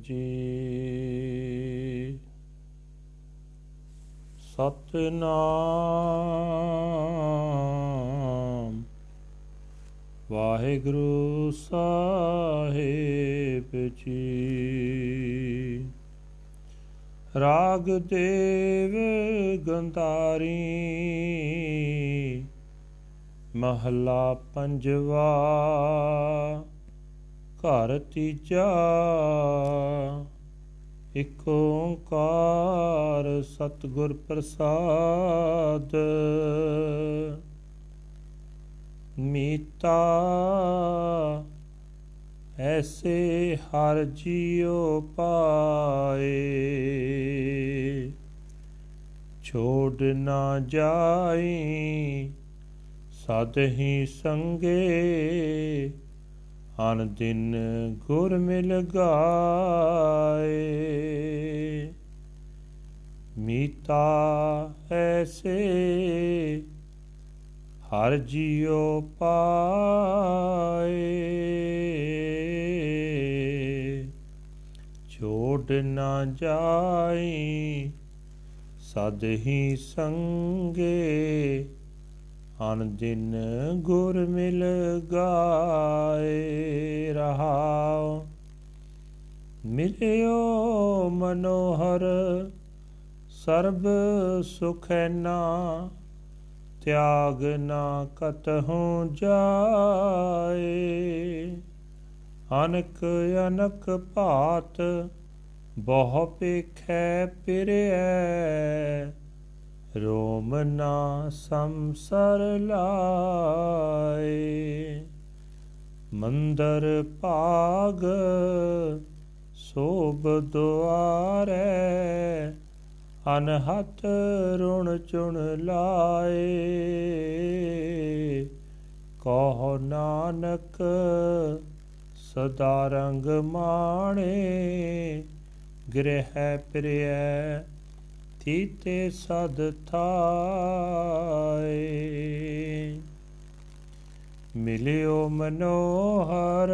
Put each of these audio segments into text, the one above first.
ਜੀ। ਸਤਨਾਮ। ਵਾਹਿਗੁਰੂ ਸਾਹਿਬ ਜੀ। ਰਾਗ ਦੇਵ ਗੰਧਾਰੀ। ਮਹਲਾ ਪੰਜਵਾ। ਘਰ ਤੀਜਾ, ਇਕ ਓੰਕਾਰ ਸਤਿਗੁਰ ਪ੍ਰਸਾਦ। ਮੀਤਾ, ਐਸੇ ਹਰ ਜੀਉ ਪਾਏ। ਛੋੜ ਨਾ ਜਾਈ, ਸਦ ਹੀ ਸੰਗੇ ਅਨ ਦਿਨ ਗੁਰ ਮਿਲ ਗਾਏ। ਮੀਤਾ ਐਸੇ, ਹਰ ਜੀਉ ਪਾਏ। ਛੋੜ ਨਾ ਜਾਈ, ਸਦ ਹੀ ਸੰਗੇ ਅਨ ਦਿਨ ਗੁਰ ਮਿਲ ਗਾਏ। ਮਿਲਿਓ ਮਨੋਹਰ, ਸਰਬ ਸੁਖੈਨਾ ਤਿਆਗ ਨਾ ਕਤਹੁ ਜਾਏ। ਅਨਕ ਅਨਕ ਭਾਤ, ਬਹੁ ਪੇਖੈ ਪਿਰੈ ਰੋਮ ਨਾ ਸੰਸਰ ਲਾਏ। ਮੰਦਰ ਭਾਗ ਸੋਭ ਦੁਆਰੈ, ਅਨਹਤ ਰੁਣ ਚੁਣ ਲਾਏ। ਕਹੋ ਨਾਨਕ, ਸਦਾ ਰੰਗ ਮਾਣੇ, ਗ੍ਰਹਿ ਪ੍ਰਿਯ, ਥੀਤੇ ਸਦ ਥਾਏ। ਮਿਲਿਓ ਮਨੋਹਰ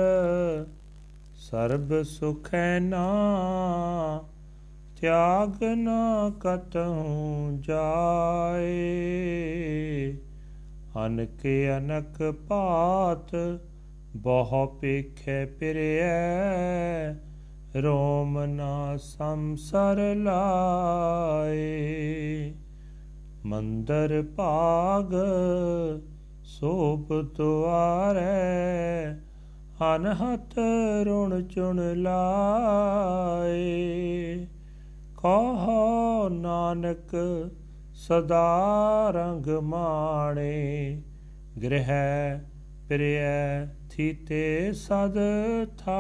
ਸਰਬ ਸੁਖੈ ਨਾ, ਤਿਆਗ ਨਾ ਕਤਉ ਜਾਏ। ਅਨਕ ਅਨਕ ਭਾਤ, ਬਹੁ ਪੇਖੈ ਪਿਰੈ। ਰੋਮ ਨਾ ਸੰਸਰ ਲਾਏ। ਮੰਦਰ ਭਾਗ, ਸੋਭ ਦੁਆਰੈ। ਅਨਹਤ ਰੁਣ ਚੁਣ ਲਾਏ। ਕਹੋ ਨਾਨਕ, ਸਦਾ ਰੰਗ ਮਾਣੇ। ਗ੍ਰਹਿ ਪ੍ਰਿਯ ਥੀਤੇ ਸਦ ਥਾਏ।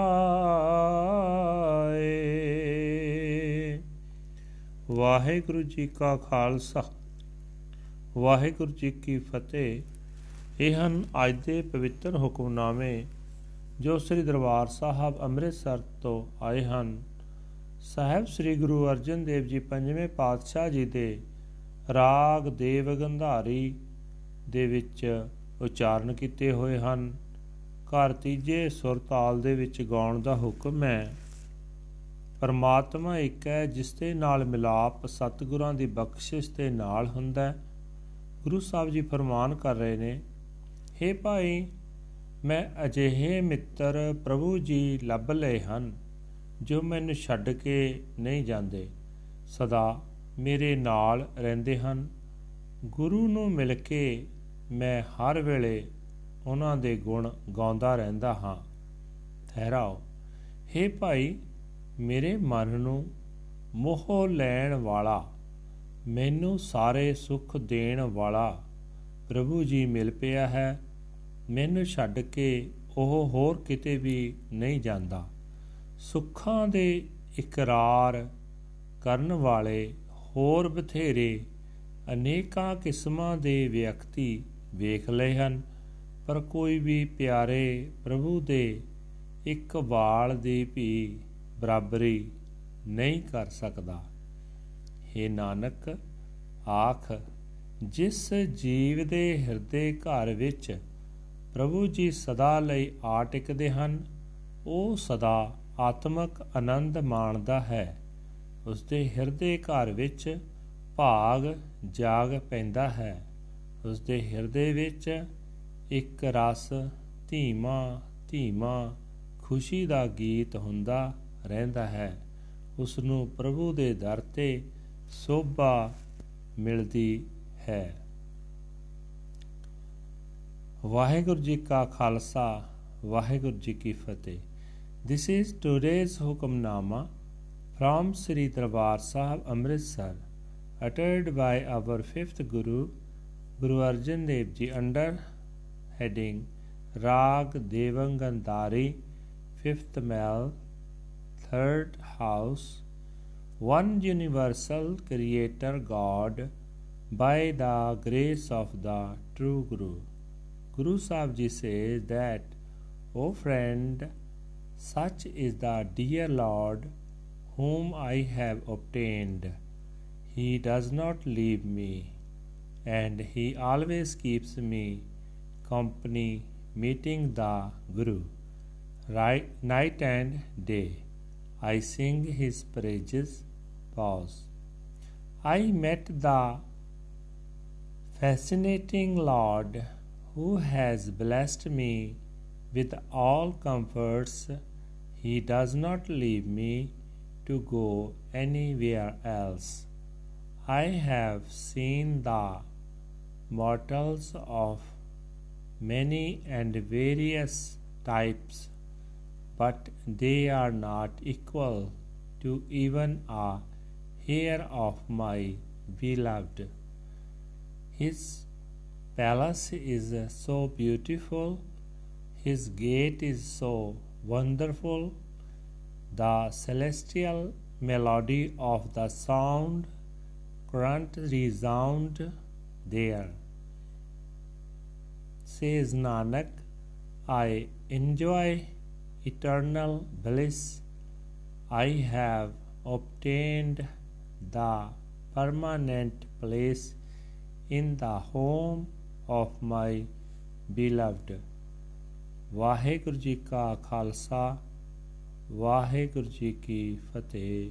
ਵਾਹਿਗੁਰੂ ਜੀ ਕਾ ਖਾਲਸਾ, ਵਾਹਿਗੁਰੂ ਜੀ ਕੀ ਫਤਿਹ। ਇਹ ਹਨ ਅੱਜ ਦੇ ਪਵਿੱਤਰ ਹੁਕਮਨਾਮੇ ਜੋ ਸ੍ਰੀ ਦਰਬਾਰ ਸਾਹਿਬ ਅੰਮ੍ਰਿਤਸਰ ਤੋਂ ਆਏ ਹਨ। ਸਾਹਿਬ ਸ੍ਰੀ ਗੁਰੂ ਅਰਜਨ ਦੇਵ ਜੀ ਪੰਜਵੇਂ ਪਾਤਸ਼ਾਹ ਜੀ ਦੇ ਰਾਗ ਦੇਵ ਗੰਧਾਰੀ ਦੇ ਵਿੱਚ ਉਚਾਰਨ ਕੀਤੇ ਹੋਏ ਹਨ। ਘਰ ਤੀਜੇ ਸੁਰ ਤਾਲ ਦੇ ਵਿੱਚ ਗਾਉਣ ਦਾ ਹੁਕਮ ਹੈ, ਪਰਮਾਤਮਾ ਇੱਕ ਹੈ ਜਿਸ ਦੇ ਨਾਲ ਮਿਲਾਪ ਸਤਿਗੁਰਾਂ ਦੀ ਬਖਸ਼ਿਸ਼ ਦੇ ਨਾਲ ਹੁੰਦਾ ਹੈ। ਗੁਰੂ ਸਾਹਿਬ ਜੀ ਫਰਮਾਨ ਕਰ ਰਹੇ ਨੇ हे ਭਾਈ ਮੈਂ ਅਜਿਹੇ ਮਿੱਤਰ ਪ੍ਰਭੂ ਜੀ ਲੱਭ ਲਏ ਹਨ, ਜੋ ਮੈਨੂੰ ਛੱਡ ਕੇ ਨਹੀਂ ਜਾਂਦੇ। ਸਦਾ ਮੇਰੇ ਨਾਲ ਰਹਿੰਦੇ ਹਨ। ਗੁਰੂ ਨੂੰ ਮਿਲ ਕੇ ਮੈਂ ਹਰ ਵੇਲੇ ਉਹਨਾਂ ਦੇ ਗੁਣ ਗਾਉਂਦਾ ਰਹਿੰਦਾ ਹਾਂ। ਠਹਿਰਾਓ। हे ਭਾਈ, ਮੇਰੇ ਮਨ ਨੂੰ ਮੋਹ ਲੈਣ ਵਾਲਾ, ਮੈਨੂੰ ਸਾਰੇ ਸੁੱਖ ਦੇਣ ਵਾਲਾ ਪ੍ਰਭੂ ਜੀ ਮਿਲ ਪਿਆ ਹੈ। ਮੈਨੂੰ ਛੱਡ ਕੇ ਉਹ ਹੋਰ ਕਿਤੇ ਵੀ ਨਹੀਂ ਜਾਂਦਾ। ਸੁੱਖਾਂ ਦੇ ਇਕਰਾਰ ਕਰਨ ਵਾਲੇ ਹੋਰ ਬਥੇਰੇ ਅਨੇਕਾਂ ਕਿਸਮਾਂ ਦੇ ਵਿਅਕਤੀ ਵੇਖ ਲਏ ਹਨ, ਪਰ ਕੋਈ ਵੀ ਪਿਆਰੇ ਪ੍ਰਭੂ ਦੇ ਇੱਕ ਵਾਲ ਦੀ ਵੀ ਬਰਾਬਰੀ ਨਹੀਂ ਕਰ ਸਕਦਾ। हे ਨਾਨਕ, ਆਖ, ਜਿਸ ਜੀਵ ਦੇ ਹਿਰਦੇ ਘਰ ਵਿੱਚ ਪ੍ਰਭੂ ਜੀ ਸਦਾ ਲਈ ਆ ਟਿਕਦੇ ਹਨ। ਉਹ ਸਦਾ ਆਤਮਕ ਆਨੰਦ ਮਾਣਦਾ ਹੈ। ਉਸ ਦੇ ਹਿਰਦੇ ਘਰ ਵਿੱਚ ਭਾਗ ਜਾਗ ਪੈਂਦਾ ਹੈ। ਉਸ ਦੇ ਹਿਰਦੇ ਵਿੱਚ ਇੱਕ ਰਸ ਧੀਮਾ ਧੀਮਾ ਖੁਸ਼ੀ ਦਾ ਗੀਤ ਹੁੰਦਾ ਰਹਿੰਦਾ ਹੈ। ਉਸ ਨੂੰ ਪ੍ਰਭੂ ਦੇ ਦਰ ਤੇ ਸੋਭਾ ਮਿਲਦੀ ਹੈ। ਵਾਹਿਗੁਰੂ ਜੀ ਕਾ ਖਾਲਸਾ ਵਾਹਿਗੁਰੂ ਜੀ ਕੀ Fateh this is today's Hukamnama from Sri Darbar Sahib Amritsar uttered by our fifth Guru Guru Arjan Dev Ji under heading Rag Devangandari fifth male third house one universal creator God by the grace of the true Guru Guru Sahib Ji says that O friend such is the dear Lord whom I have obtained. He does not leave me, and he always keeps me company, meeting the Guru. Right, night and day, I sing his praises. Pause. I met the fascinating Lord who has blessed me with all comforts. He does not leave me to go anywhere else. I have seen the mortals of many and various types, but they are not equal to even a hair of my beloved. His palace is so beautiful, his gate is so wonderful the celestial melody of the sound current resound there. Says Nanak, I enjoy eternal bliss. I have obtained the permanent place in the home of my beloved. Waheguru ji ਕਾ ਖਾਲਸਾ ਵਾਹਿਗੁਰੂ ਜੀ ਕੀ ਫਤਿਹ